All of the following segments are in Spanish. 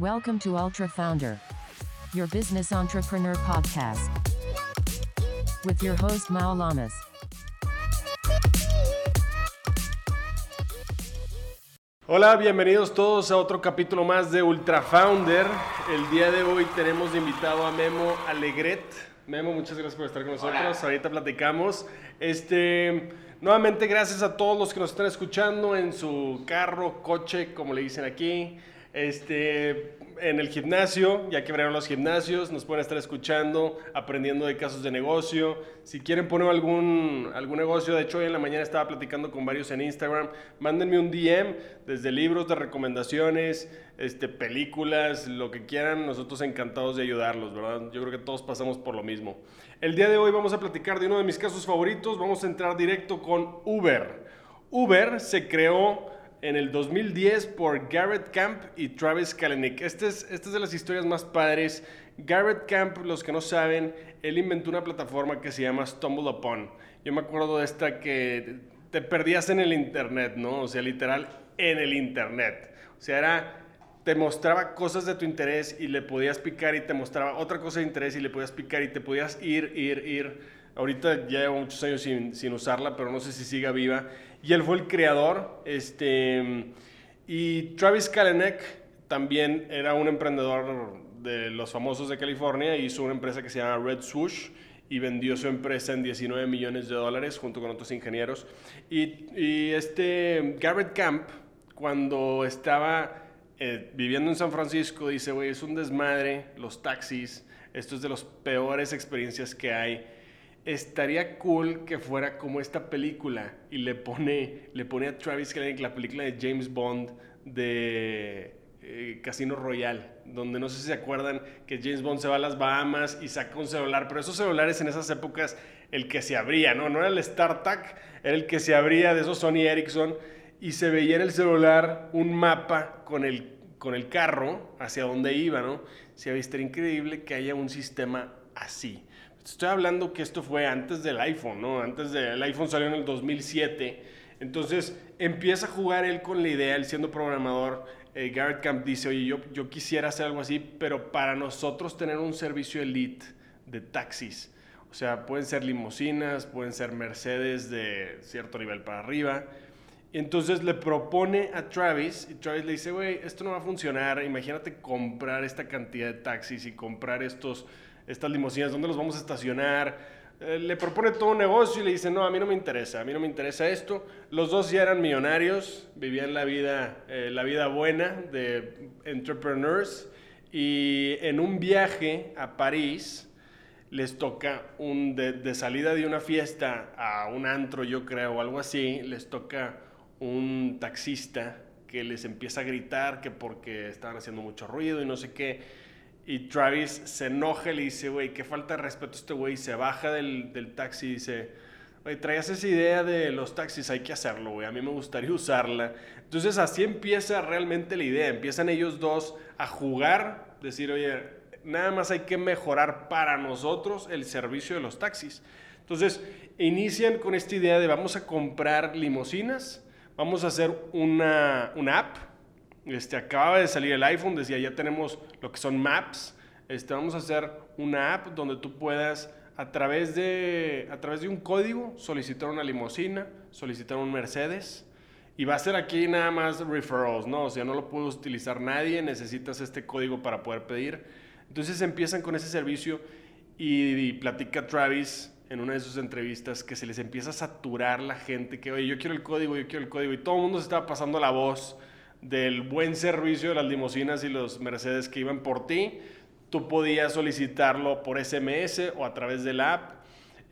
Welcome to Ultra Founder, your business entrepreneur podcast, with your host Mao Lamas. Hola, bienvenidos todos a otro capítulo más de Ultra Founder. El día de hoy tenemos de invitado a Memo Alegret. Memo, muchas gracias por estar con nosotros. Ahorita platicamos. Este, nuevamente, gracias a todos los que nos están escuchando en su carro, coche, como le dicen aquí. Este, en el gimnasio, ya que abrieron los gimnasios, nos pueden estar escuchando, aprendiendo de casos de negocio. Si quieren poner algún, algún negocio, de hecho hoy en la mañana estaba platicando con varios en Instagram, mándenme un DM desde libros de recomendaciones, este, películas, lo que quieran, nosotros encantados de ayudarlos, ¿verdad? Yo creo que todos pasamos por lo mismo. El día de hoy vamos a platicar de uno de mis casos favoritos, vamos a entrar directo con Uber. Uber se creó en el 2010 por Garrett Camp y Travis Kalanick. Esta es, esta es de las historias más padres. Garrett Camp, los que no saben, él inventó una plataforma que se llama Stumble Upon. Yo me acuerdo de esta que te perdías en el internet, ¿no? O sea, literal, en el internet. O sea, era te mostraba cosas de tu interés y le podías picar y te mostraba otra cosa de interés y le podías picar y te podías ir, ir, ir. Ahorita ya llevo muchos años sin, sin usarla, pero no sé si siga viva y él fue el creador. Este, y Travis Kalanick también era un emprendedor de los famosos de California, hizo una empresa que se llama Red Swoosh y vendió su empresa en 19 millones de dólares junto con otros ingenieros. Y, este Garrett Camp, cuando estaba eh, viviendo en San Francisco, dice, güey, es un desmadre, los taxis, esto es de las peores experiencias que hay estaría cool que fuera como esta película y le pone, le pone a Travis Kalanick la película de James Bond de eh, Casino Royale, donde no sé si se acuerdan que James Bond se va a las Bahamas y saca un celular, pero esos celulares en esas épocas el que se abría, ¿no? No era el StarTAC, era el que se abría de esos Sony Ericsson y se veía en el celular un mapa con el, con el carro hacia donde iba, ¿no? Se increíble que haya un sistema así. Estoy hablando que esto fue antes del iPhone, ¿no? Antes del iPhone salió en el 2007. Entonces empieza a jugar él con la idea, él siendo programador. Eh, Garrett Camp dice, oye, yo, yo quisiera hacer algo así, pero para nosotros tener un servicio elite de taxis. O sea, pueden ser limusinas, pueden ser Mercedes de cierto nivel para arriba. Entonces le propone a Travis, y Travis le dice, güey, esto no va a funcionar. Imagínate comprar esta cantidad de taxis y comprar estos estas limusinas, ¿dónde los vamos a estacionar? Eh, le propone todo un negocio y le dice, no, a mí no me interesa, a mí no me interesa esto. Los dos ya eran millonarios, vivían la vida, eh, la vida buena de entrepreneurs y en un viaje a París les toca un, de, de salida de una fiesta a un antro, yo creo, o algo así, les toca un taxista que les empieza a gritar que porque estaban haciendo mucho ruido y no sé qué y Travis se enoja y le dice, güey, qué falta de respeto este güey. Se baja del, del taxi y dice, güey, traías esa idea de los taxis, hay que hacerlo, güey. A mí me gustaría usarla. Entonces así empieza realmente la idea. Empiezan ellos dos a jugar, decir, oye, nada más hay que mejorar para nosotros el servicio de los taxis. Entonces inician con esta idea de vamos a comprar limusinas, vamos a hacer una, una app este, acaba de salir el iPhone, decía, ya tenemos lo que son maps. Este, vamos a hacer una app donde tú puedas, a través, de, a través de un código, solicitar una limusina, solicitar un Mercedes. Y va a ser aquí nada más referrals, ¿no? O sea, no lo puede utilizar nadie, necesitas este código para poder pedir. Entonces empiezan con ese servicio y, platica Travis en una de sus entrevistas que se les empieza a saturar la gente, que oye, yo quiero el código, yo quiero el código, y todo el mundo se estaba pasando la voz del buen servicio de las limusinas y los Mercedes que iban por ti. Tú podías solicitarlo por SMS o a través de la app.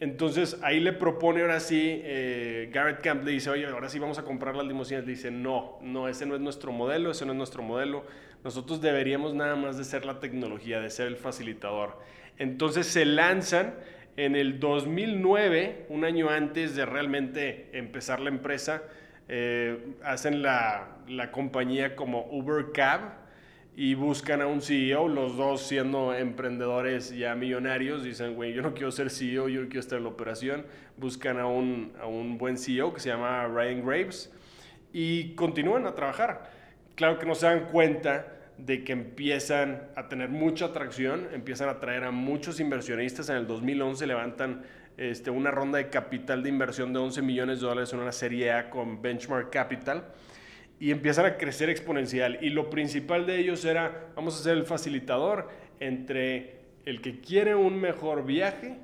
Entonces ahí le propone ahora sí, eh, Garrett Camp le dice, oye, ahora sí vamos a comprar las limusinas. Le dice, no, no, ese no es nuestro modelo, ese no es nuestro modelo. Nosotros deberíamos nada más de ser la tecnología, de ser el facilitador. Entonces se lanzan en el 2009, un año antes de realmente empezar la empresa, eh, hacen la, la, compañía como Uber Cab y buscan a un CEO, los dos siendo emprendedores ya millonarios, dicen, güey, yo no quiero ser CEO, yo quiero estar en la operación, buscan a un, a un buen CEO que se llama Ryan Graves y continúan a trabajar. Claro que no se dan cuenta de que empiezan a tener mucha atracción, empiezan a atraer a muchos inversionistas. En el 2011 levantan este, una ronda de capital de inversión de 11 millones de dólares en una serie A con Benchmark Capital y empiezan a crecer exponencial. Y lo principal de ellos era, vamos a ser el facilitador entre el que quiere un mejor viaje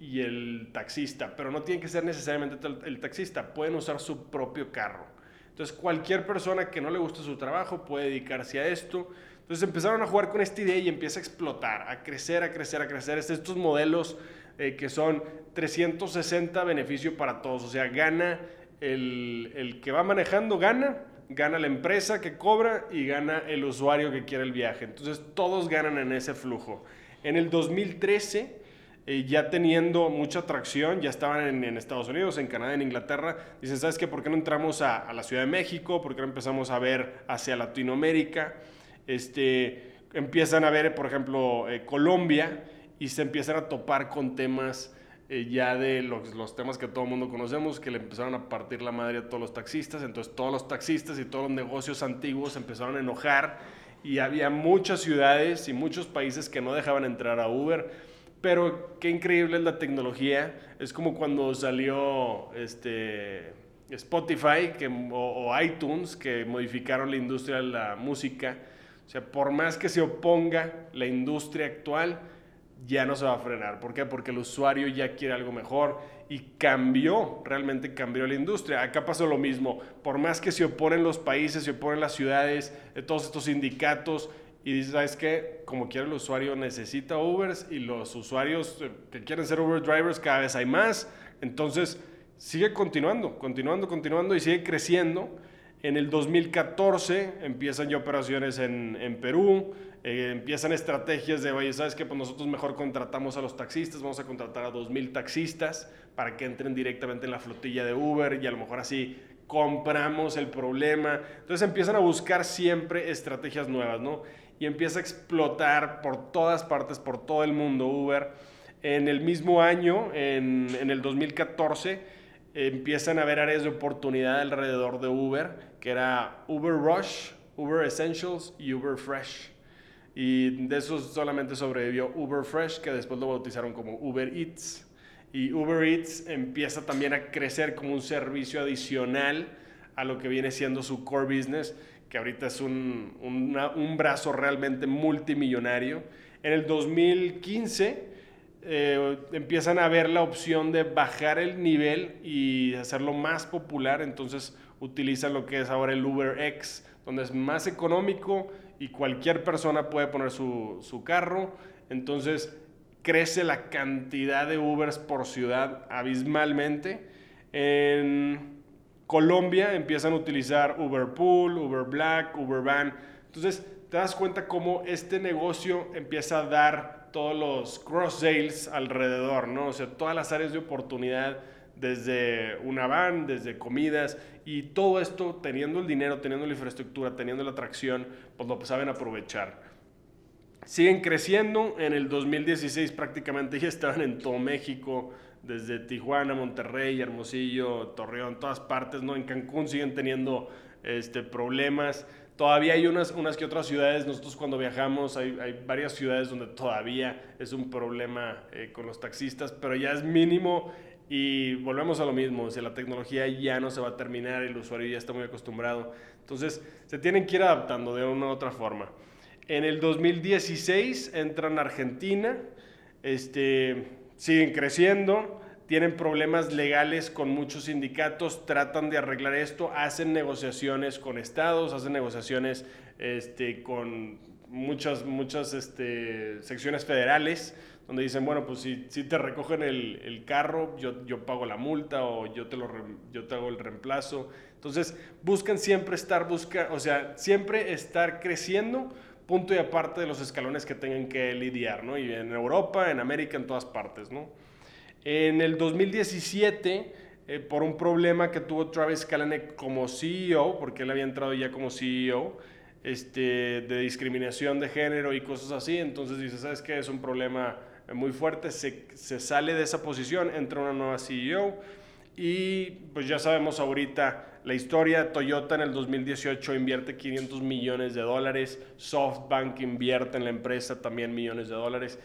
y el taxista, pero no tiene que ser necesariamente el taxista, pueden usar su propio carro. Entonces cualquier persona que no le guste su trabajo puede dedicarse a esto. Entonces empezaron a jugar con esta idea y empieza a explotar, a crecer, a crecer, a crecer. Estos modelos eh, que son 360 beneficio para todos, o sea, gana el, el que va manejando, gana, gana la empresa que cobra y gana el usuario que quiere el viaje. Entonces todos ganan en ese flujo. En el 2013 eh, ya teniendo mucha atracción, ya estaban en, Estados Unidos, en Canadá, en Inglaterra, dicen, ¿sabes qué? ¿Por qué no entramos a, la Ciudad de México? ¿Por qué no empezamos a ver hacia Latinoamérica? Este, empiezan a ver, por ejemplo, eh, Colombia y se empiezan a topar con temas eh, ya de los, los, temas que todo el mundo conocemos, que le empezaron a partir la madre a todos los taxistas, entonces todos los taxistas y todos los negocios antiguos empezaron a enojar y había muchas ciudades y muchos países que no dejaban entrar a Uber pero qué increíble es la tecnología. Es como cuando salió este, Spotify que, o, iTunes que modificaron la industria de la música. O sea, por más que se oponga la industria actual, ya no se va a frenar. ¿Por qué? Porque el usuario ya quiere algo mejor y cambió, realmente cambió la industria. Acá pasó lo mismo. Por más que se oponen los países, se oponen las ciudades, eh, todos estos sindicatos, y dices, ¿sabes qué? Como quiere el usuario necesita Ubers y los usuarios eh, que quieren ser Uber drivers cada vez hay más. Entonces sigue continuando, continuando, continuando y sigue creciendo. En el 2014 empiezan ya operaciones en Perú, eh, empiezan estrategias de, oye, ¿sabes qué? Pues nosotros mejor contratamos a los taxistas, vamos a contratar a 2.000 taxistas para que entren directamente en la flotilla de Uber y a lo mejor así compramos el problema. Entonces empiezan a buscar siempre estrategias nuevas, ¿no? y empieza a explotar por todas partes, por todo el mundo Uber. En el mismo año, en, el 2014, empiezan a haber áreas de oportunidad alrededor de Uber, que era Uber Rush, Uber Essentials y Uber Fresh. Y de eso solamente sobrevivió Uber Fresh, que después lo bautizaron como Uber Eats. Y Uber Eats empieza también a crecer como un servicio adicional a lo que viene siendo su core business que ahorita es un, un brazo realmente multimillonario. En el 2015 eh, empiezan a ver la opción de bajar el nivel y hacerlo más popular, entonces utilizan lo que es ahora el Uber X, donde es más económico y cualquier persona puede poner su, su carro, entonces crece la cantidad de Ubers por ciudad abismalmente. En Colombia empiezan a utilizar Uber Pool, Uber Black, Uber Van. Entonces te das cuenta cómo este negocio empieza a dar todos los cross sales alrededor, ¿no? O sea, todas las áreas de oportunidad desde una van, desde comidas y todo esto teniendo el dinero, teniendo la infraestructura, teniendo la atracción, pues lo saben aprovechar. Siguen creciendo, en el 2016 prácticamente ya estaban en todo México, desde Tijuana, Monterrey, Hermosillo, Torreón, todas partes, ¿no? En Cancún siguen teniendo este, problemas. Todavía hay unas, unas que otras ciudades, nosotros cuando viajamos hay, hay varias ciudades donde todavía es un problema eh, con los taxistas, pero ya es mínimo y volvemos a lo mismo, o sea, la tecnología ya no se va a terminar, el usuario ya está muy acostumbrado, entonces se tienen que ir adaptando de una u otra forma. En el 2016 entran a Argentina, este, siguen creciendo, tienen problemas legales con muchos sindicatos, tratan de arreglar esto, hacen negociaciones con estados, hacen negociaciones este, con muchas, muchas este, secciones federales, donde dicen, bueno, pues si, si te recogen el, el, carro, yo, yo pago la multa o yo te, lo, yo te hago el reemplazo. Entonces, buscan siempre estar, busca, o sea, siempre estar creciendo punto y aparte de los escalones que tengan que lidiar, ¿no? Y en Europa, en América, en todas partes, ¿no? En el 2017, eh, por un problema que tuvo Travis Kalanick como CEO, porque él había entrado ya como CEO, este, de discriminación de género y cosas así, entonces dice, ¿sabes qué? Es un problema muy fuerte, se, se sale de esa posición, entra una nueva CEO Y pues ya sabemos ahorita la historia. Toyota en el 2018 invierte 500 millones de dólares. SoftBank invierte en la empresa también millones de dólares.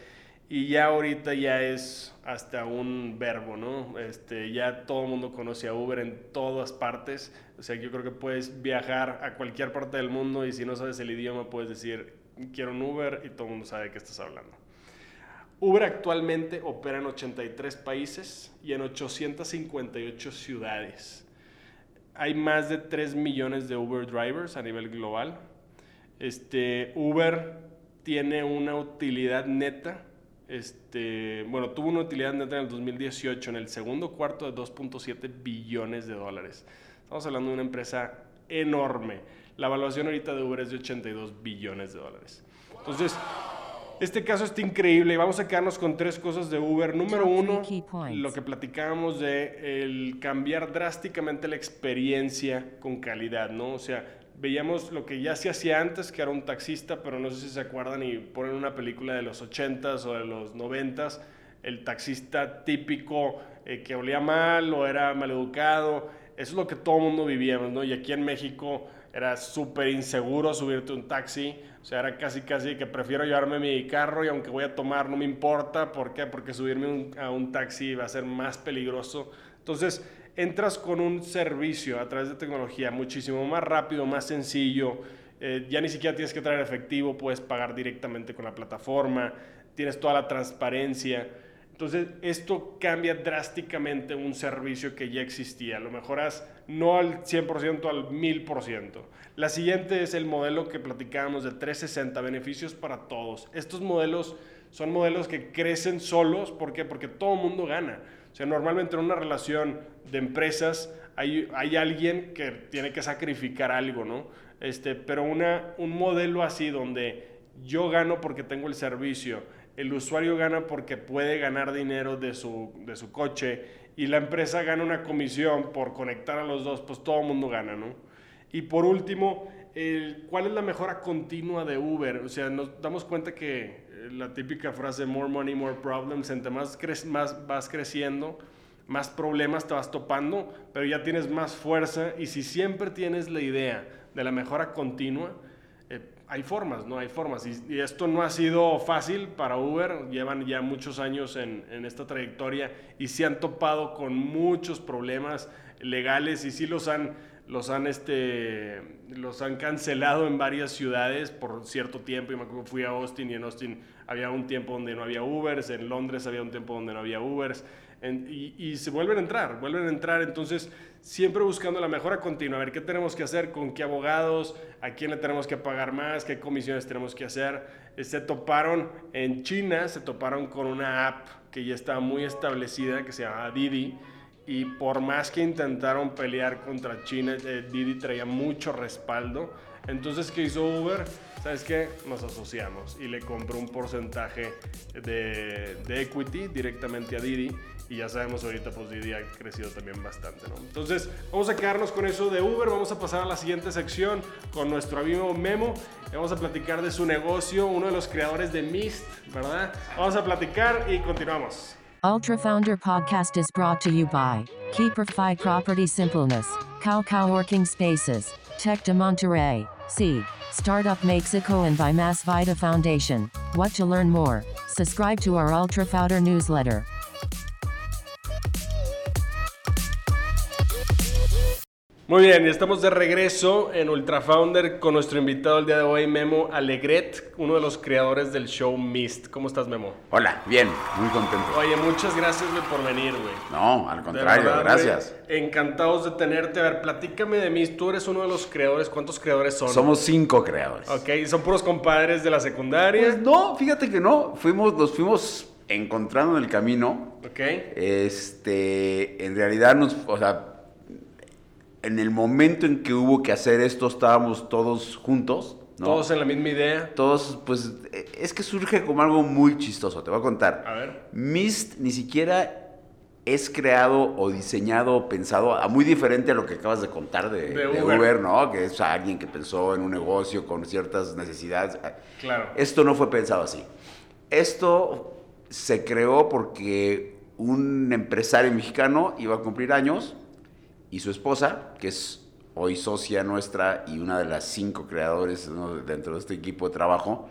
Y ya ahorita ya es hasta un verbo, ¿no? Este, ya todo el mundo conoce a Uber en todas partes. O sea, yo creo que puedes viajar a cualquier parte del mundo y si no sabes el idioma puedes decir, quiero un Uber y todo el mundo sabe de qué estás hablando. Uber actualmente opera en 83 países y en 858 ciudades. Hay más de 3 millones de Uber drivers a nivel global. Este, Uber tiene una utilidad neta este, bueno, tuvo una utilidad neta en el 2018 en el segundo cuarto de 2.7 billones de dólares. Estamos hablando de una empresa enorme. La evaluación ahorita de Uber es de 82 billones de dólares. Entonces, este caso está increíble y vamos a quedarnos con tres cosas de Uber. Número uno, lo que platicábamos de el cambiar drásticamente la experiencia con calidad, ¿no? O sea, veíamos lo que ya se hacía antes, que era un taxista, pero no sé si se acuerdan y ponen una película de los 80s o de los 90s, el taxista típico eh, que olía mal o era maleducado, eso es lo que todo el mundo vivíamos, ¿no? Y aquí en México era súper inseguro subirte un taxi, o sea, era casi casi que prefiero llevarme mi carro y aunque voy a tomar no me importa, ¿por qué? Porque subirme a un taxi va a ser más peligroso. Entonces, entras con un servicio a través de tecnología muchísimo más rápido, más sencillo, eh, ya ni siquiera tienes que traer efectivo, puedes pagar directamente con la plataforma, tienes toda la transparencia. Entonces, esto cambia drásticamente un servicio que ya existía. Lo mejoras no al 100%, al 1000%. La siguiente es el modelo que platicábamos de 360, beneficios para todos. Estos modelos son modelos que crecen solos. ¿Por qué? Porque todo el mundo gana. O sea, normalmente en una relación de empresas hay, hay alguien que tiene que sacrificar algo, ¿no? Este, pero una, un modelo así donde yo gano porque tengo el servicio, el usuario gana porque puede ganar dinero de su, de su coche y la empresa gana una comisión por conectar a los dos, pues todo el mundo gana, ¿no? Y por último, ¿cuál es la mejora continua de Uber? O sea, nos damos cuenta que la típica frase more money, more problems, entre más, más vas creciendo, más problemas te vas topando, pero ya tienes más fuerza y si siempre tienes la idea de la mejora continua, eh, hay formas, ¿no? Hay formas. Y, esto no ha sido fácil para Uber, llevan ya muchos años en, esta trayectoria y se han topado con muchos problemas legales y sí los han los han, este, los han cancelado en varias ciudades por cierto tiempo. Y me acuerdo fui a Austin y en Austin había un tiempo donde no había Ubers, en Londres había un tiempo donde no había Ubers. Y, se vuelven a entrar, vuelven a entrar. Entonces, siempre buscando la mejora continua, a ver qué tenemos que hacer, con qué abogados, a quién le tenemos que pagar más, qué comisiones tenemos que hacer. Eh, se toparon en China, se toparon con una app que ya estaba muy establecida, que se llama Didi y por más que intentaron pelear contra China, eh, Didi traía mucho respaldo. Entonces, ¿qué hizo Uber? ¿Sabes qué? Nos asociamos y le compró un porcentaje de, de, equity directamente a Didi. Y ya sabemos ahorita, pues Didi ha crecido también bastante, ¿no? Entonces, vamos a quedarnos con eso de Uber. Vamos a pasar a la siguiente sección con nuestro amigo Memo. Vamos a platicar de su negocio, uno de los creadores de Mist, ¿verdad? Vamos a platicar y continuamos. Ultra Founder podcast is brought to you by Keeperfy Property Simpleness, Cow Cow Working Spaces, Tech de Monterrey, C, Startup Mexico, and by Mass Vita Foundation. What to learn more? Subscribe to our Ultra Founder newsletter. Muy bien, y estamos de regreso en Ultra Founder con nuestro invitado el día de hoy, Memo Alegret, uno de los creadores del show Mist. ¿Cómo estás, Memo? Hola, bien, muy contento. Oye, muchas gracias por venir, güey. No, al contrario, gracias. encantados de tenerte. A ver, platícame de Mist. Tú eres uno de los creadores. ¿Cuántos creadores son? Somos cinco creadores. Ok, ¿y son puros compadres de la secundaria? Pues no, fíjate que no. Fuimos, nos fuimos encontrando en el camino. Ok. Este, en realidad nos, o sea, en el momento en que hubo que hacer esto, estábamos todos juntos. ¿no? Todos en la misma idea. Todos, pues, es que surge como algo muy chistoso. Te voy a contar. A ver. Mist ni siquiera es creado o diseñado o pensado a muy diferente a lo que acabas de contar de, De de Uber. Uber, ¿no? Que es alguien que pensó en un negocio con ciertas necesidades. Claro. Esto no fue pensado así. Esto se creó porque un empresario mexicano iba a cumplir años y su esposa, que es hoy socia nuestra y una de las cinco creadores ¿no? dentro de este equipo de trabajo,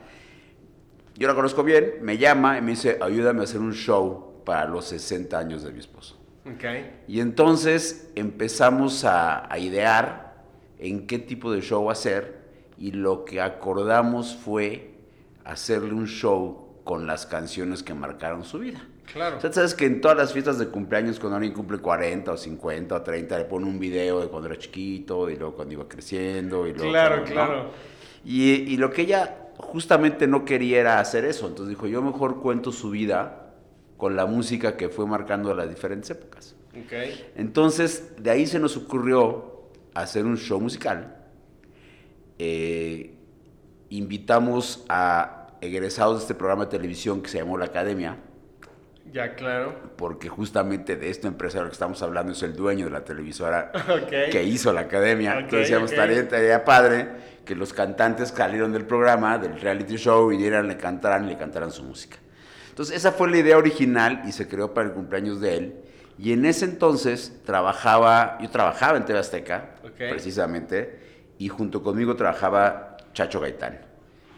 yo la conozco bien, me llama y me dice, ayúdame a hacer un show para los 60 años de mi esposo. Ok. Y entonces empezamos a, a idear en qué tipo de show hacer y lo que acordamos fue hacerle un show con las canciones que marcaron su vida. Claro. O sea, sabes que en todas las fiestas de cumpleaños, cuando alguien cumple 40 o 50 o 30, le pone un video de cuando era chiquito y luego cuando iba creciendo. Y luego Claro, cuando- ¿no? claro. Y, y lo que ella justamente no quería era hacer eso. Entonces dijo, yo mejor cuento su vida con la música que fue marcando las diferentes épocas. Ok. Entonces, de ahí se nos ocurrió hacer un show musical. Eh, invitamos a egresados de este programa de televisión que se llamó La Academia, Ya, claro. porque justamente de este empresario que estamos hablando es el dueño de la televisora que hizo la academia. Ok, Entonces decíamos, ok. estaría, estaría padre que los cantantes salieron del programa, del reality show, y dieran, le cantaran y le cantaran su música. Entonces esa fue la idea original y se creó para el cumpleaños de él. Y en ese entonces trabajaba, yo trabajaba en TV Azteca, precisamente, y junto conmigo trabajaba Chacho Gaitán,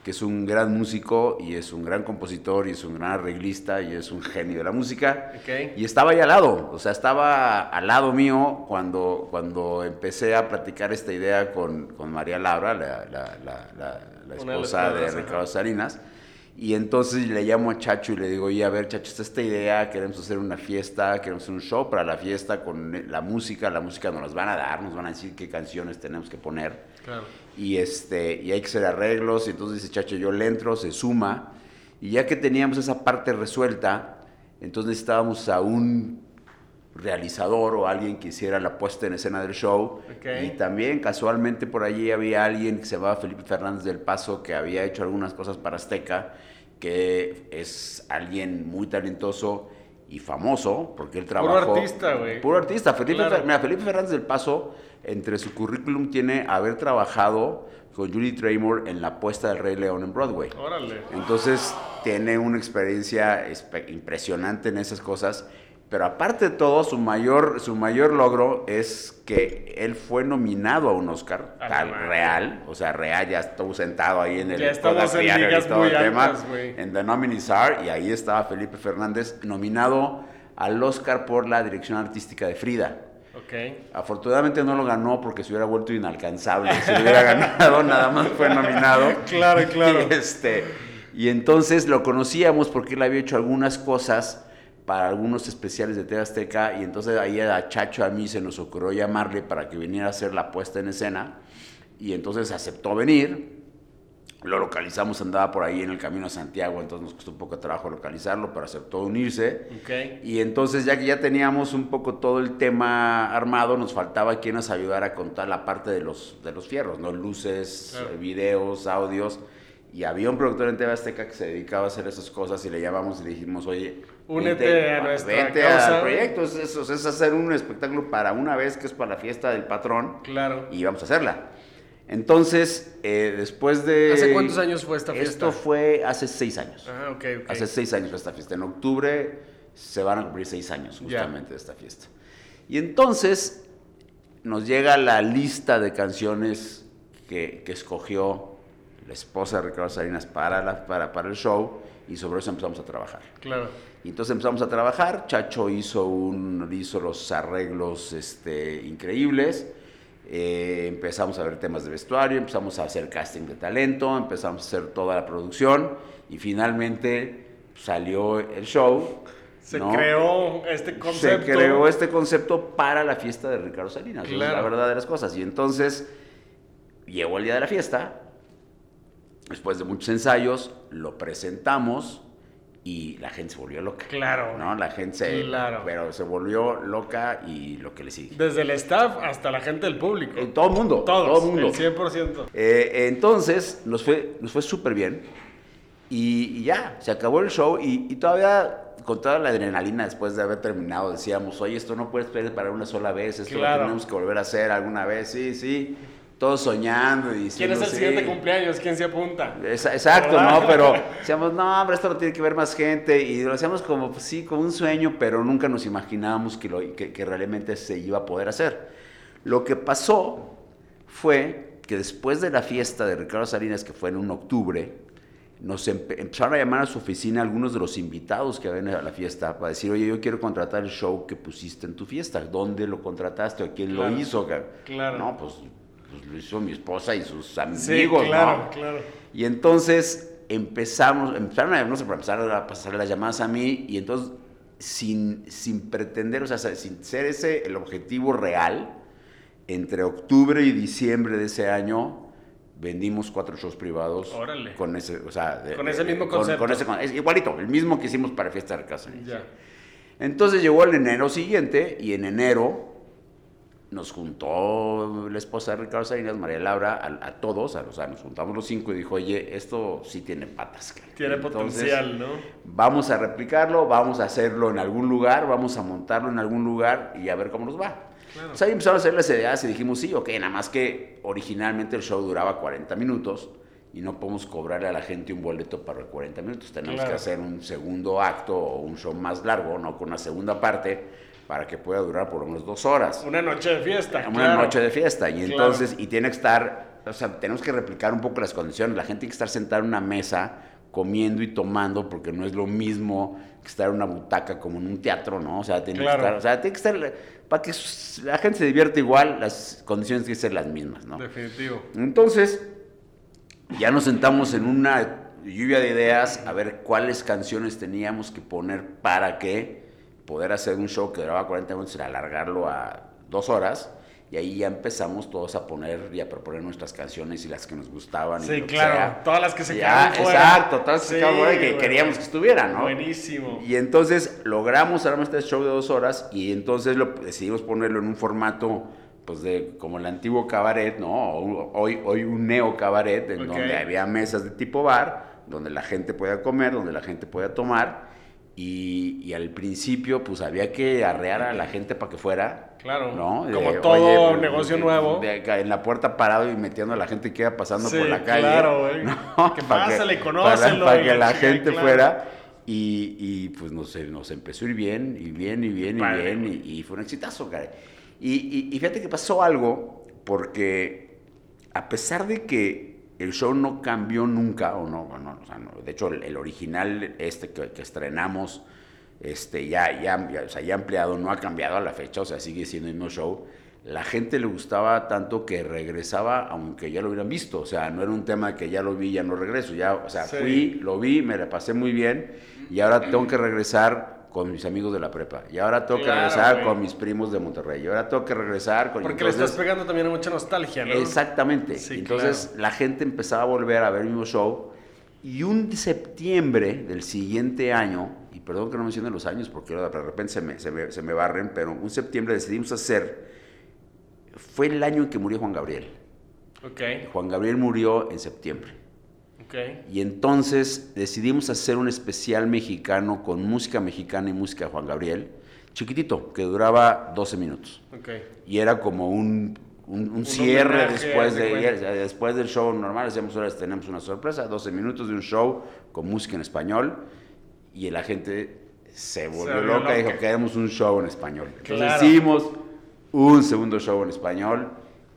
que es un gran músico y es un gran compositor y es un gran arreglista y es un genio de la música. Ok. Y estaba ahí al lado, o sea, estaba al lado mío cuando, cuando empecé a platicar esta idea con, con María Laura, la, la- la- la- de esposa de ajá. Ricardo Salinas. Y entonces le llamo a Chacho y le digo, oye, a ver, Chacho, está esta idea, queremos hacer una fiesta, queremos hacer un show para la fiesta con la música, la música nos las van a dar, nos van a decir qué canciones tenemos que poner Claro. Y este y hay que hacer arreglos y entonces dice Chacho yo le entro se suma y ya que teníamos esa parte resuelta entonces necesitábamos a un realizador o alguien que hiciera la puesta en escena del show y también casualmente por allí había alguien que se llamaba Felipe Fernández del Paso que había hecho algunas cosas para Azteca que es alguien muy talentoso y famoso porque él trabajó artista, güey. puro artista Felipe Claro. Fer- mira, Felipe Fernández del Paso, entre su currículum tiene haber trabajado con Julie Traymore en la puesta del Rey León en Broadway. Órale. Entonces tiene una experiencia impresionante en esas cosas. Pero aparte de todo, su mayor, su mayor logro es que él fue nominado a un Oscar tal, real, o sea, real, ya estuvo sentado ahí en el Ya estamos en ligas muy el tema, altas, en The Nominees Are, y ahí estaba Felipe Fernández nominado al Oscar por la dirección artística de Frida. Ok. Afortunadamente no lo ganó porque se hubiera vuelto inalcanzable. Si lo hubiera ganado, nada más fue nominado. Claro, claro. Y, este, y entonces lo conocíamos porque él había hecho algunas cosas para algunos especiales de TV Azteca y entonces ahí a Chacho a mí se nos ocurrió llamarle para que viniera a hacer la puesta en escena y entonces aceptó venir. Lo localizamos, andaba por ahí en el camino a Santiago, entonces nos costó un poco de trabajo localizarlo, pero aceptó unirse. Ok. Y entonces ya que ya teníamos un poco todo el tema armado, nos faltaba quien nos ayudara con toda la parte de los, de los fierros, ¿no? Luces, Claro. eh, videos, audios. Y había un productor en TV Azteca que se dedicaba a hacer esas cosas y le llamamos y le dijimos, oye, Únete a nuestra vente causa". al proyecto. Es, es- es hacer un espectáculo para una vez que es para la fiesta del patrón Claro. y vamos a hacerla. Entonces, eh, después de... ¿Hace cuántos años fue esta fiesta? Esto fue hace seis años. Ah, ok, ok. Hace seis años fue esta fiesta. En octubre se van a cumplir seis años justamente de esta fiesta. Y entonces nos llega la lista de canciones que, que escogió la esposa de Ricardo Salinas para, la- para, para el show y sobre eso empezamos a trabajar. Claro. Y entonces empezamos a trabajar, Chacho hizo, un, hizo los arreglos este, increíbles, Eh, empezamos a ver temas de vestuario, empezamos a hacer casting de talento, empezamos a hacer toda la producción y finalmente salió el show. Se ¿no? creó este concepto. Se creó este concepto para la fiesta de Ricardo Salinas, esa es Claro. la verdad de las cosas. Y entonces llegó el día de la fiesta, después de muchos ensayos, lo presentamos y la gente se volvió loca. Claro. ¿no? La gente se, Claro. pero se volvió loca y lo que le sigue. Desde el staff hasta la gente del público. Eh, todo el mundo, Todos, todo el mundo. el 100%. Eh, entonces nos fue, nos fue súper bien y, y ya, se acabó el show y, y todavía con toda la adrenalina después de haber terminado decíamos, oye, esto no puede esperar para una sola vez, esto Claro. lo tenemos que volver a hacer alguna vez, sí, sí. Todos soñando y ¿Quién es el sí. siguiente cumpleaños? ¿Quién se apunta? Exacto, ¿Verdad? ¿no? Pero decíamos, no, hombre, esto lo tiene que ver más gente. Y lo hacíamos como, pues, sí, como un sueño, pero nunca nos imaginábamos que, lo, que, que realmente se iba a poder hacer. Lo que pasó fue que después de la fiesta de Ricardo Salinas, que fue en un octubre, nos empe- empezaron a llamar a su oficina algunos de los invitados que habían a la fiesta para decir, oye, yo quiero contratar el show que pusiste en tu fiesta. ¿Dónde lo contrataste? ¿O quién Claro. lo hizo? cabrón?". Claro. No, pues, pues lo hizo mi esposa y sus amigos, Sí, ¿no? claro, claro. Y entonces empezamos, empezaron a vernos, empezaron a pasar las llamadas a mí y entonces sin, sin pretender, o sea, sin ser ese el objetivo real, entre octubre y diciembre de ese año vendimos cuatro shows privados Órale. con ese, o sea, de- Con ese de- mismo con- concepto. con ese con- es igualito, el mismo que hicimos para Fiesta de Casa. Entonces llegó el enero siguiente y en enero nos juntó la esposa de Ricardo Salinas, María Laura, a, a todos, a, o sea, nos juntamos los cinco y dijo, oye, esto sí tiene patas. cara". Tiene Entonces, potencial, ¿no? Vamos a replicarlo, vamos a hacerlo en algún lugar, vamos a montarlo en algún lugar y a ver cómo nos va. Claro. Pues ahí empezaron a hacer las ideas y dijimos, sí, ok, nada más que originalmente el show duraba 40 minutos y no podemos cobrarle a la gente un boleto para 40 minutos. Tenemos Claro. que hacer un segundo acto o un show más largo, ¿no? Con una segunda parte para que pueda durar por lo menos dos horas. Una noche de fiesta. Una claro. noche de fiesta. Y Claro. entonces, y tiene que estar, o sea, tenemos que replicar un poco las condiciones. La gente tiene que estar sentada en una mesa comiendo y tomando porque no es lo mismo que estar en una butaca como en un teatro, ¿no? O sea, tiene Claro. que estar, o sea, tiene que estar, para que la gente se divierta igual, las condiciones tienen que ser las mismas, ¿no? Definitivo. Entonces, ya nos sentamos en una lluvia de ideas a ver cuáles canciones teníamos que poner para que poder hacer un show que duraba 40 minutos y alargarlo a dos horas. Y ahí ya empezamos todos a poner y a proponer nuestras canciones y las que nos gustaban. y Sí, que claro. sea. Todas las que se Ya, quedaron fuera. Exacto, todas las que se Sí, quedaron fuera y que güey. queríamos que estuvieran, ¿no? Buenísimo. Y entonces logramos armar este show de dos horas y entonces lo, decidimos ponerlo en un formato pues de como el antiguo cabaret, ¿no? Hoy, hoy un neo cabaret en Ok. donde había mesas de tipo bar, donde la gente podía comer, donde la gente podía tomar y, y al principio pues había que arrear a la gente para que fuera. Claro. ¿no? Como De, todo oye, negocio de- nuevo. de en la puerta parado y metiendo a la gente que iba pasando Sí, por la calle. claro, güey. ¿no? Que Para pásale, para- conócelo Para, y que la gente claro. fuera. Y, y, pues nos, nos empezó a ir bien, y bien, y bien, y bien, güey. y, y fue un exitazo, cara. Y, y- y fíjate que pasó algo, porque a pesar de que el show no cambió nunca, o no, bueno, o sea, no, de hecho el, el original este que, que estrenamos, este, ya, ya, ya, o sea, ya ampliado, no ha cambiado a la fecha, o sea, sigue siendo el mismo show. La gente le gustaba tanto que regresaba aunque ya lo hubieran visto, o sea, no era un tema de que ya lo vi, ya no regreso, ya, o sea, Sí. fui, lo vi, me la pasé muy bien y ahora tengo que regresar con mis amigos de la prepa y ahora tengo que regresar güey. con mis primos de Monterrey y ahora tengo que regresar con Porque le estás entonces- pegando también mucha nostalgia, ¿no? Exactamente. Sí, Entonces la gente empezaba a volver a ver el mismo show. Y un septiembre del siguiente año, y perdón que no mencione los años porque de repente se me, se me- se me barren, pero un septiembre decidimos hacer, fue el año en que murió Juan Gabriel. Ok, Juan Gabriel murió en septiembre. Y entonces decidimos hacer un especial mexicano con música mexicana y música de Juan Gabriel, chiquitito, que duraba 12 minutos y era como un, un, un cierre después, de después del show normal. Decíamos, ahora tenemos una sorpresa, 12 minutos de un show con música en español y la gente se volvió volvió loca y dijo, queremos un show en español. Entonces Claro. hicimos un segundo show en español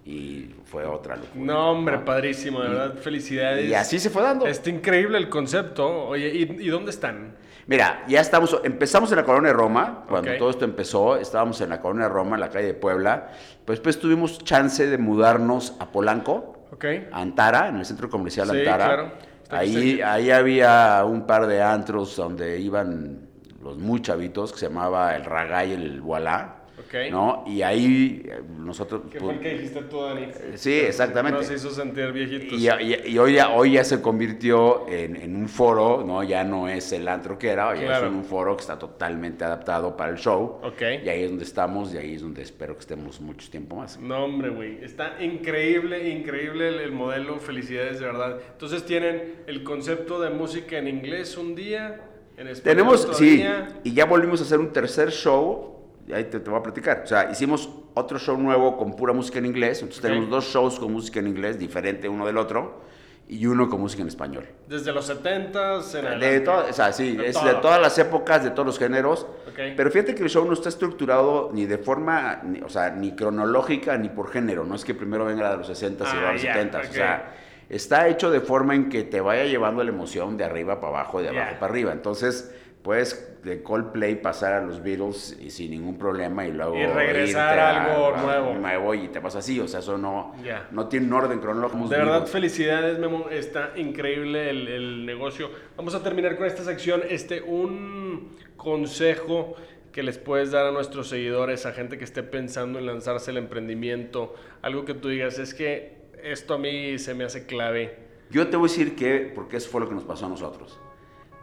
y fue otra locura. No, hombre, padrísimo, de verdad, felicidades. Y así se fue dando. Está increíble el concepto. Oye, ¿y, y dónde están? Mira, ya estamos, empezamos en la colonia de Roma, cuando todo esto empezó, estábamos en la colonia de Roma, en la calle de Puebla, pues después tuvimos chance de mudarnos a Polanco, Ok. a Antara, en el centro comercial Sí, Antara. claro. Ahí, ahí había un par de antros donde iban los muy chavitos, que se llamaba el Ragay y el Voilà, Ok. ¿no? Y ahí eh, nosotros... ¿Qué pu- fue el que dijiste tú, Dani? Sí, exactamente. Nos hizo sentir viejitos. y, y- y hoy, ya, hoy ya se convirtió en, en un foro, ¿no? Ya no es el antro que era, ya Claro. es un foro que está totalmente adaptado para el show. Ok. Y ahí es donde estamos y ahí es donde espero que estemos mucho tiempo más. No, hombre, güey. Está increíble, increíble el, el modelo. Felicidades, de verdad. Entonces tienen el concepto de música en inglés un día, en español Tenemos, sí, y ya volvimos a hacer un tercer show, ahí te, te voy a platicar. O sea, hicimos otro show nuevo con pura música en inglés. Entonces Ok. tenemos dos shows con música en inglés, diferente uno del otro, y uno con música en español. Desde los 70s en De, todo, o sea, sí, De es todo. de todas las épocas, de todos los géneros. Ok. Pero fíjate que el show no está estructurado ni de forma, ni- o sea, ni cronológica ni por género. No es que primero venga la de los 60 y Ah, luego a los ya, 70. ok. O sea, está hecho de forma en que te vaya llevando la emoción de arriba para abajo, de abajo para arriba. Entonces, puedes de Coldplay pasar a los Beatles y sin ningún problema y luego Y regresar a algo nuevo. nuevo y te vas así. O sea, eso no, Ya. no tiene un orden cronológico. De verdad, felicidades, Memo. Está increíble el, el negocio. Vamos a terminar con esta sección. Este, un consejo que les puedes dar a nuestros seguidores, a gente que esté pensando en lanzarse el emprendimiento. Algo que tú digas, es que esto a mí se me hace clave. Yo te voy a decir que, porque eso fue lo que nos pasó a nosotros.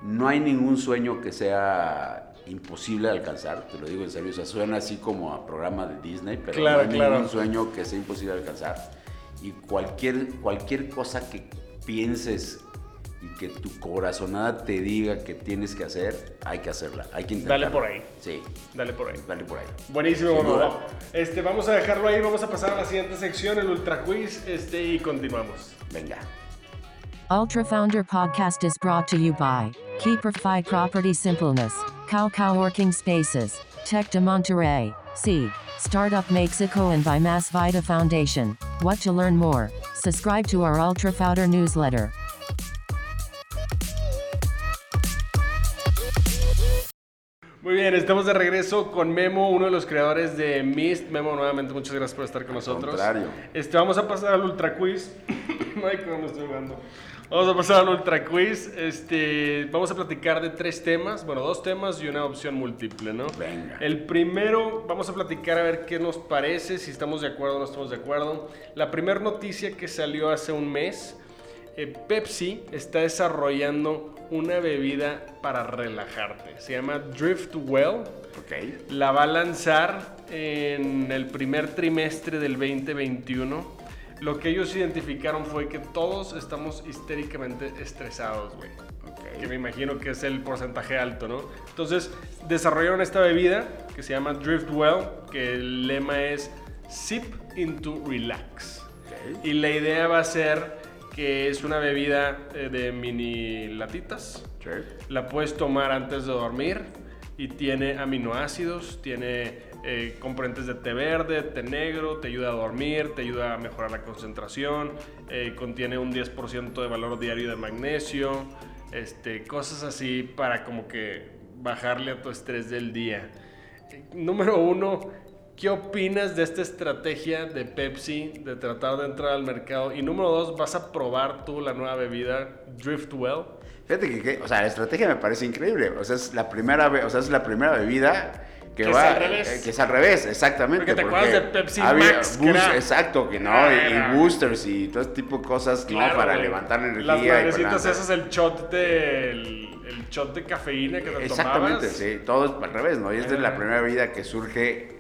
No hay ningún sueño que sea imposible de alcanzar, te lo digo en serio, o sea, suena así como a programa de Disney, pero Claro, no hay claro. ningún sueño que sea imposible de alcanzar. Y cualquier, cualquier cosa que pienses y que tu corazonada te diga que tienes que hacer, hay que hacerla, hay que intentarla. Dale por ahí. Sí, Dale por ahí. dale por ahí. Buenísimo, duda. Este, vamos a dejarlo ahí, vamos a pasar a la siguiente sección, el Ultra Quiz, este, y continuamos. Venga. Ultra Founder Podcast is brought to you by Keeperfy Property Simpleness, Cow Cow Working Spaces, Tech de Monterrey, C. Startup Mexico, and by Mass Vita Foundation. What to learn more? Subscribe to our Ultra Founder newsletter. Muy bien, estamos de regreso con Memo, uno de los creadores de Mist. Memo, nuevamente muchas gracias por estar con nosotros. contrario. Este, vamos a pasar al Ultra Quiz. Ay, cómo me estoy jugando. Vamos a pasar al Ultra Quiz. Este, vamos a platicar de tres temas, bueno, dos temas y una opción múltiple, ¿no? Venga. El primero, vamos a platicar a ver qué nos parece, si estamos de acuerdo o no estamos de acuerdo. La primera noticia que salió hace un mes, eh, Pepsi está desarrollando una bebida para relajarte. Se llama Drift Well. Ok. La va a lanzar en el primer trimestre del 2021. Lo que ellos identificaron fue que todos estamos histéricamente estresados, güey. Ok. Que me imagino que es el porcentaje alto, ¿no? Entonces, desarrollaron esta bebida que se llama Drift Well, que el lema es Sip into Relax. Ok. Y la idea va a ser que es una bebida eh, de mini latitas. La puedes tomar antes de dormir y tiene aminoácidos, tiene eh, de té verde, té negro, te ayuda a dormir, te ayuda a mejorar la concentración, eh, contiene un 10% de valor diario de magnesio, este, cosas así para como que bajarle a tu estrés del día. Número uno, ¿qué opinas de esta estrategia de Pepsi de tratar de entrar al mercado? Y número dos, ¿vas a probar tú la nueva bebida Driftwell? Fíjate que, que, o sea, la estrategia me parece increíble. O sea, es la primera, o sea, es la primera bebida que, Que es al revés. eh, que es al revés, exactamente. Porque te acuerdas de Pepsi había Max, boost- exacto, que no, Ah, y, era- y boosters y todo este tipo de cosas, ¿no? Para güey. levantar energía. Las madrecitas esas, el shot de, el, shot de cafeína que te Exactamente, tomabas. sí, todo es al revés, ¿no? Y esta es la Ajá. primera bebida que surge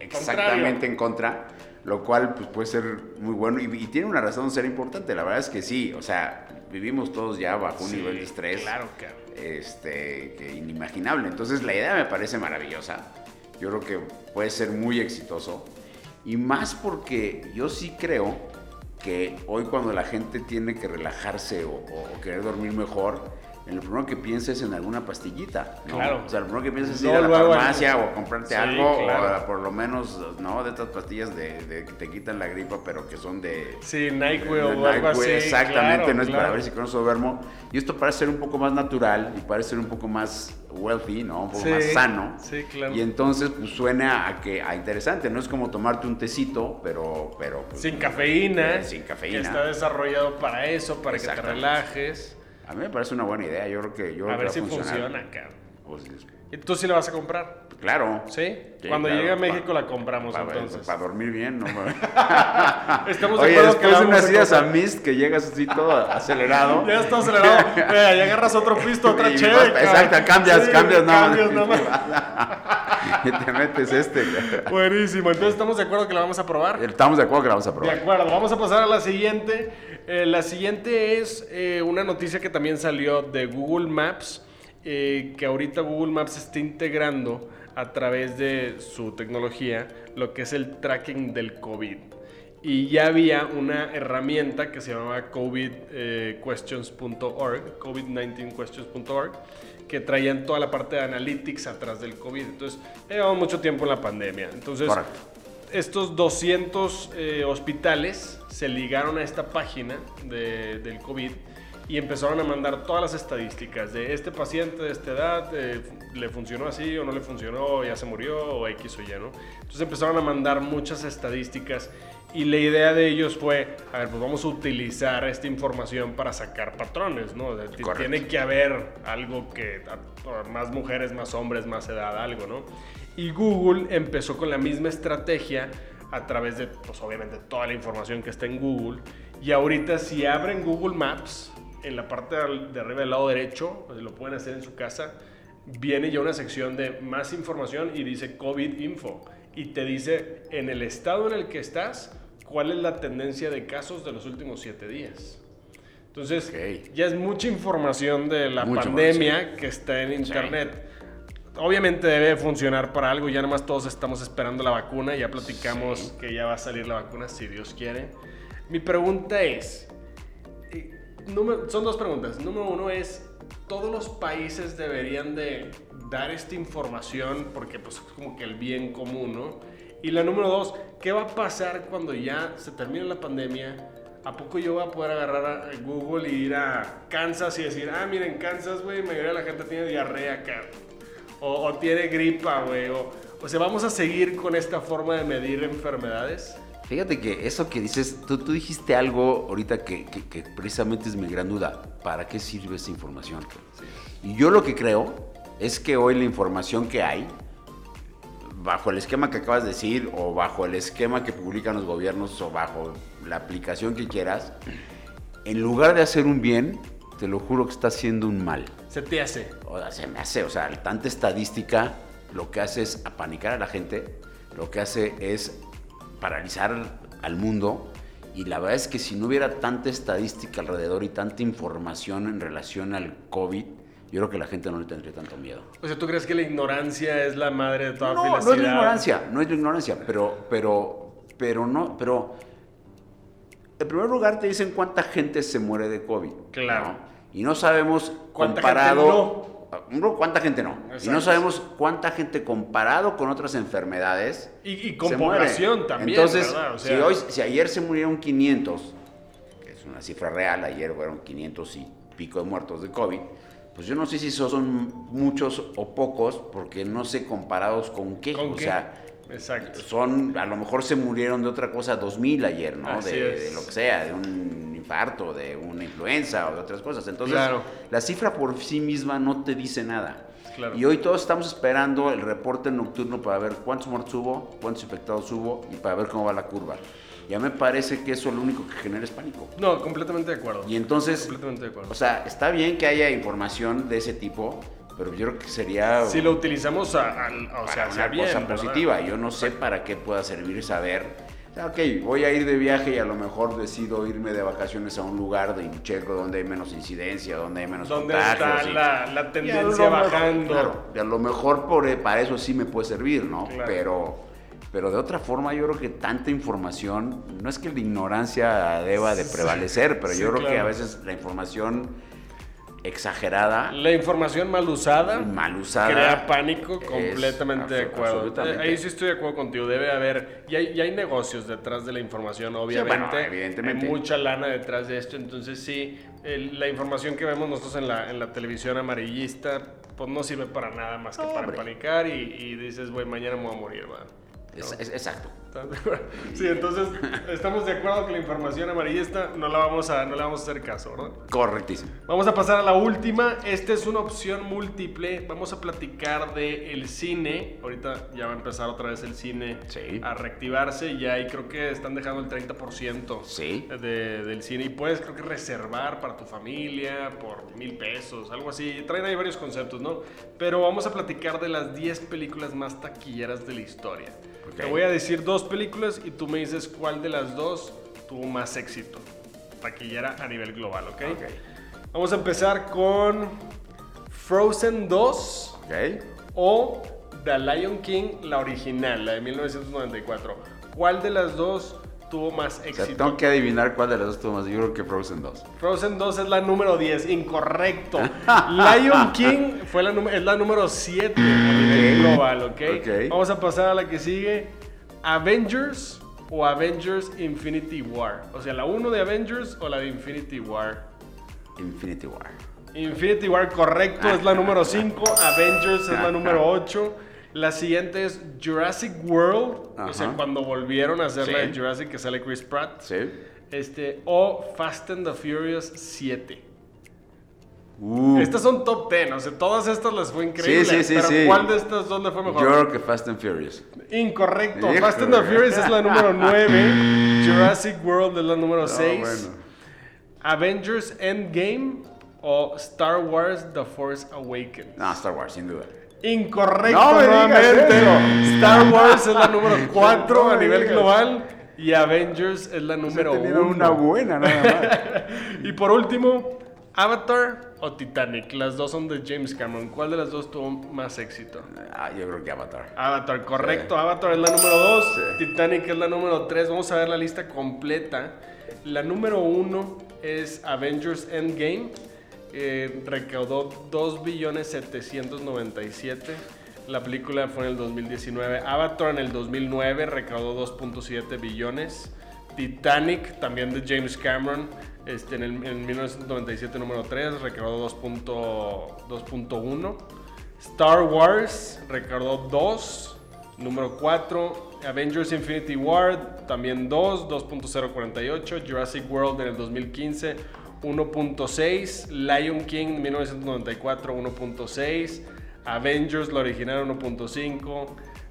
exactamente en contra, lo cual pues, puede ser muy bueno y, y tiene una razón de ser importante. La verdad es que sí, o sea, vivimos todos ya bajo un Sí, nivel de estrés Claro, cabrón. Este, que inimaginable. Entonces la idea me parece maravillosa. Yo creo que puede ser muy exitoso. Y más porque yo sí creo que hoy cuando la gente tiene que relajarse o, o- querer dormir mejor, en lo primero que piensa es en alguna pastillita. ¿no? Claro. O sea, lo primero que piensas es ir No, a la luego farmacia o a comprarte Sí, algo, claro. o por lo menos, ¿no? De estas pastillas de, de que te quitan la gripa, pero que son de, Sí, NyQuil de o algo así. NyQuil, Exactamente, claro, no es para ver si con eso duermo. Y esto parece ser un poco más natural y parece ser un poco más wealthy, ¿no? Un poco Sí, más sano. sí, claro. Y entonces, pues suena a que a interesante. No es como tomarte un tecito, pero. pero pues, Sin cafeína. eh, Sin Que cafeína. está desarrollado para eso, para que te relajes. A mí me parece una buena idea. Yo creo que. Yo A creo ver que si funciona, cabrón. Pues, es- ¿Y tú sí la vas a comprar? claro. ¿Sí? Sí, Cuando claro. llegue a México Pa- la compramos Para, entonces. dormir bien, ¿no? Estamos de Oye, después de vamos unas idas a. Mist que llegas así todo acelerado. Ya está acelerado. Mira, ya agarras otro pisto, otra chévere. Exacto, cambias, Sí, cambias nada más. cambias nada más. Y te metes este. Buenísimo. Entonces, ¿estamos de acuerdo que la vamos a probar? Estamos de acuerdo que la vamos a De probar. acuerdo, vamos a pasar a la siguiente. Eh, la siguiente es eh, una noticia que también salió de Google Maps, eh, que ahorita Google Maps está integrando a través de su tecnología lo que es el tracking del COVID. Y ya había una herramienta que se llamaba covidquestions.org, covid19questions.org, que traían toda la parte de analytics atrás del COVID. Entonces, llevamos mucho tiempo en la pandemia. Entonces, Correcto. estos 200 eh, hospitales se ligaron a esta página de- del COVID y empezaron a mandar todas las estadísticas de este paciente de esta edad, eh, le funcionó así o no le funcionó, ya se murió o X o Y, ¿no? Entonces empezaron a mandar muchas estadísticas y la idea de ellos fue, a ver, pues vamos a utilizar esta información para sacar patrones, ¿no? De-. Tiene que haber algo que, a- más mujeres, más hombres, más edad, algo, ¿no? Y Google empezó con la misma estrategia a través de, pues obviamente, toda la información que está en Google. Y ahorita si abren Google Maps, en la parte de arriba del lado derecho, pues, lo pueden hacer en su casa, viene ya una sección de más información y dice COVID Info. Y te dice en el estado en el que estás, cuál es la tendencia de casos de los últimos siete días. Entonces, Ok. ya es mucha información de la Mucha pandemia que está en internet. Obviamente debe funcionar para algo, ya nada más todos estamos esperando la vacuna, ya platicamos que ya va a salir la vacuna si Dios quiere. Mi pregunta es, eh, número- son dos preguntas. Número uno es, ¿todos los países deberían de dar esta información porque pues es como que el bien común, ¿no? Y la número dos, ¿qué va a pasar cuando ya se termine la pandemia? ¿A poco yo voy a poder agarrar a Google y ir a Kansas y decir, ah, miren, Kansas, güey, mayoría de la gente tiene diarrea acá? O, o tiene gripa, güey. O, o sea, vamos a seguir con esta forma de medir enfermedades. Fíjate que eso que dices, tú, tú dijiste algo ahorita que, que- que precisamente es mi gran duda. ¿Para qué sirve esa información? Y yo lo que creo es que hoy la información que hay, bajo el esquema que acabas de decir, o bajo el esquema que publican los gobiernos, o bajo la aplicación que quieras, en lugar de hacer un bien, te lo juro que está haciendo un mal. Se te hace. O sea, se me hace, o sea, tanta estadística lo que hace es apanicar a la gente, lo que hace es paralizar al mundo. Y la verdad es que si no hubiera tanta estadística alrededor y tanta información en relación al COVID, yo creo que la gente no le tendría tanto miedo. O sea, ¿tú crees que la ignorancia es la madre de toda No, felicidad? no es la ignorancia, no es la ignorancia, pero, pero, pero no, pero en primer lugar te dicen cuánta gente se muere de COVID. Claro. ¿no? Y no sabemos ¿Cuánta comparado. No, ¿Cuánta gente no? Y no sabemos cuánta gente comparado con otras enfermedades. Y, y con se muere. población también, Entonces, si, hoy, si ayer se murieron 500, que es una cifra real, ayer fueron 500 y pico de muertos de COVID, pues yo no sé si esos son muchos o pocos, porque no sé comparados con qué. ¿Con o qué? sea, Exacto. son, a lo mejor se murieron de otra cosa 2000 ayer, ¿no? Así De, es. de lo que sea, de un infarto, de una influenza o de otras cosas. Entonces, Claro. la cifra por sí misma no te dice nada. Claro. Y hoy todos estamos esperando el reporte nocturno para ver cuántos muertos hubo, cuántos infectados hubo y para ver cómo va la curva. Ya me parece que eso lo único que genera es pánico. No, completamente de acuerdo. Y entonces, Completamente de acuerdo. o sea, está bien que haya información de ese tipo, pero yo creo que sería si lo utilizamos a, o sea, una bien, cosa ¿verdad? positiva. Yo no sé para qué pueda servir saber. Ok, voy a ir de viaje y a lo mejor decido irme de vacaciones a un lugar de checo donde hay menos incidencia, donde hay menos ¿Dónde contagios. está y- la, la y a tendencia mejor, bajando? claro, y a lo mejor por, eh, para eso sí me puede servir, ¿no? Claro. Pero, pero de otra forma yo creo que tanta información, no es que la ignorancia deba de prevalecer, pero sí, yo creo que a veces la información exagerada, La información mal usada, mal usada, crea pánico, completamente de acuerdo. Eh, Ahí sí estoy de acuerdo contigo. Debe haber, y hay, y hay negocios detrás de la información, obviamente. bueno, evidentemente. Hay mucha lana detrás de esto. Entonces, sí, el- la información que vemos nosotros en la, en la televisión amarillista, pues no sirve para nada más que para panicar y, y dices, güey, mañana me voy a morir, ¿verdad? Exacto. ¿Estás de acuerdo? Sí, entonces estamos de acuerdo que la información amarillista no la vamos a, no le vamos a hacer caso, ¿verdad? Correctísimo. Vamos a pasar a la última. Esta es una opción múltiple. Vamos a platicar de el cine. Ahorita ya va a empezar otra vez el cine Sí. a reactivarse. Ya ahí creo que están dejando el 30% Sí. de- del cine. Y puedes creo que reservar para tu familia por mil pesos, algo así. Traen ahí varios conceptos, ¿no? Pero vamos a platicar de las 10 películas más taquilleras de la historia. Ok. Te voy a decir dos películas y tú me dices cuál de las dos tuvo más éxito. Taquillera a nivel global, ¿ok? Vamos a empezar con Frozen 2 Ok. o The Lion King, la original, la de 1994. ¿Cuál de las dos tuvo más O sea, éxito? tengo que adivinar cuál de las dos tuvo más. Yo creo que Frozen 2. Frozen 2 es la número 10, incorrecto. Lion King fue la, es la número 7 a nivel global, ¿ok? Ok. Vamos a pasar a la que sigue. Avengers o Avengers Infinity War. O sea, la 1 de Avengers o la de Infinity War. Infinity War. Infinity War, correcto, es la número 5. Avengers es la número 8. La siguiente es Jurassic World. O sea, cuando volvieron a hacer la de. Jurassic que sale Chris Pratt. ¿Sí? Este, o Fast and the Furious 7. Uh, Estas son top 10, o sea, todas estas les fue increíble. Sí, sí, sí, pero sí. ¿cuál de estas dos le fue mejor? yo creo que Fast and Furious. Incorrecto. Fast and the Furious es la número 9. Jurassic World es la número 6. bueno. Avengers Endgame o Star Wars The Force Awakens. No, Star Wars, sin duda. Incorrecto No nuevamente. Star Wars es la número 4 No a nivel digas. global y Avengers es la número He tenido 1. una buena nada más. Y por último, Avatar o Titanic. Las dos son de James Cameron. ¿Cuál de las dos tuvo más éxito? ah, yo creo que Avatar. Avatar, correcto. Avatar es la número 2. Sí. Titanic es la número 3. Vamos a ver la lista completa. La número 1 es Avengers Endgame. Eh, recaudó 2 billones 797. La película fue en el 2019. Avatar en el 2009 recaudó 2.7 billones. Titanic, también de James Cameron, este, en, el, en 1997 número 3, recaudó 2.1. 2.1. Star Wars recaudó 2. Número 4, Avengers Infinity War, también 2, 2.048. Jurassic World en el 2015, 1.6. Lion King 1994, 1.6. Avengers, la original, 1.5.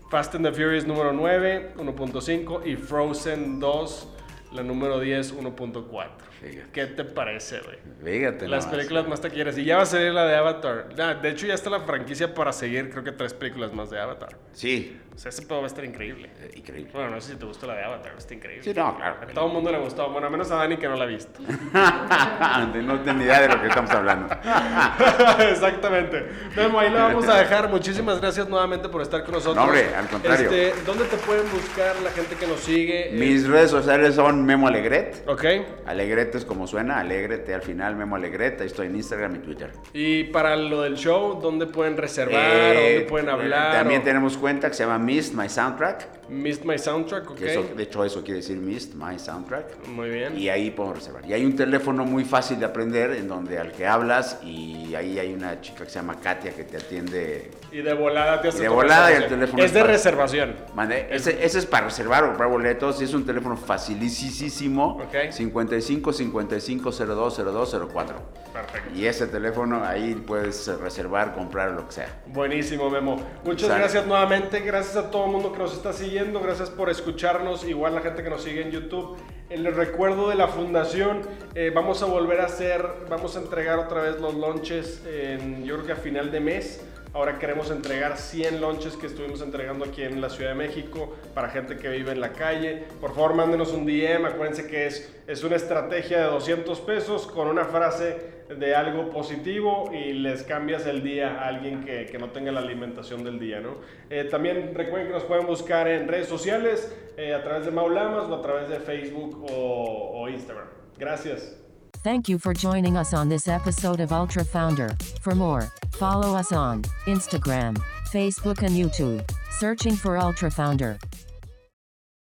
Fast and the Furious número 9, 1.5. Y Frozen 2, la número 10, 1.4. Fíjate. ¿Qué te parece, güey? Fíjate Las nomás. películas más taquilleras. Y ya va a salir la de Avatar. De hecho, ya está la franquicia para seguir, creo que tres películas más de Avatar. Sí, O sea, ese pedo va a estar increíble. eh, increíble. Bueno, no sé si te gustó la de Avatar, está increíble. Sí, no, claro. A todo el mundo le gustó. Bueno, a menos a Dani que no la ha visto. no tengo ni idea de lo que estamos hablando. Exactamente. Memo, ahí la vamos a dejar. Muchísimas gracias nuevamente por estar con nosotros. No, hombre, al contrario. Este, ¿Dónde te pueden buscar la gente que nos sigue? Mis redes sociales son Memo Alegret. Ok. Alegret como suena, Alegrete al final, Memo Alegret. Ahí estoy en Instagram y Twitter. Y para lo del show, ¿dónde pueden reservar? Eh, ¿Dónde pueden hablar? También O- tenemos cuenta que se llama Mist My Soundtrack. Missed My Soundtrack, ok. Eso, de hecho, eso quiere decir Mist My Soundtrack. Muy bien. Y ahí podemos reservar. Y hay un teléfono muy fácil de aprender en donde al que hablas y ahí hay una chica que se llama Katia que te atiende. Y de volada te hace Y de volada y el teléfono Es de para- reservación. Mande, ese, ese es para reservar o comprar boletos y es un teléfono facilísimo. Ok. 55 55 02 02 04. Perfecto. Y ese teléfono ahí puedes reservar, comprar lo que sea. Buenísimo, Memo. Muchas Sale. gracias nuevamente. Gracias a todo el mundo que nos está siguiendo. Gracias por escucharnos. Igual la gente que nos sigue en YouTube. El recuerdo de la fundación. eh, vamos a volver a hacer, vamos a entregar otra vez los lunches en, yo creo que a final de mes. Ahora queremos entregar 100 lunches que estuvimos entregando aquí en la Ciudad de México para gente que vive en la calle. Por favor, mándenos un DM. Acuérdense que es, es una estrategia de 200 pesos con una frase de algo positivo y les cambias el día a alguien que, que no tenga la alimentación del día, ¿no? Eh, también recuerden que nos pueden buscar en redes sociales, eh, a través de Maulamas o a través de Facebook o, o Instagram. Gracias. Thank you for joining us on this episode of Ultra Founder. For more, follow us on Instagram, Facebook, and YouTube, searching for Ultra Founder.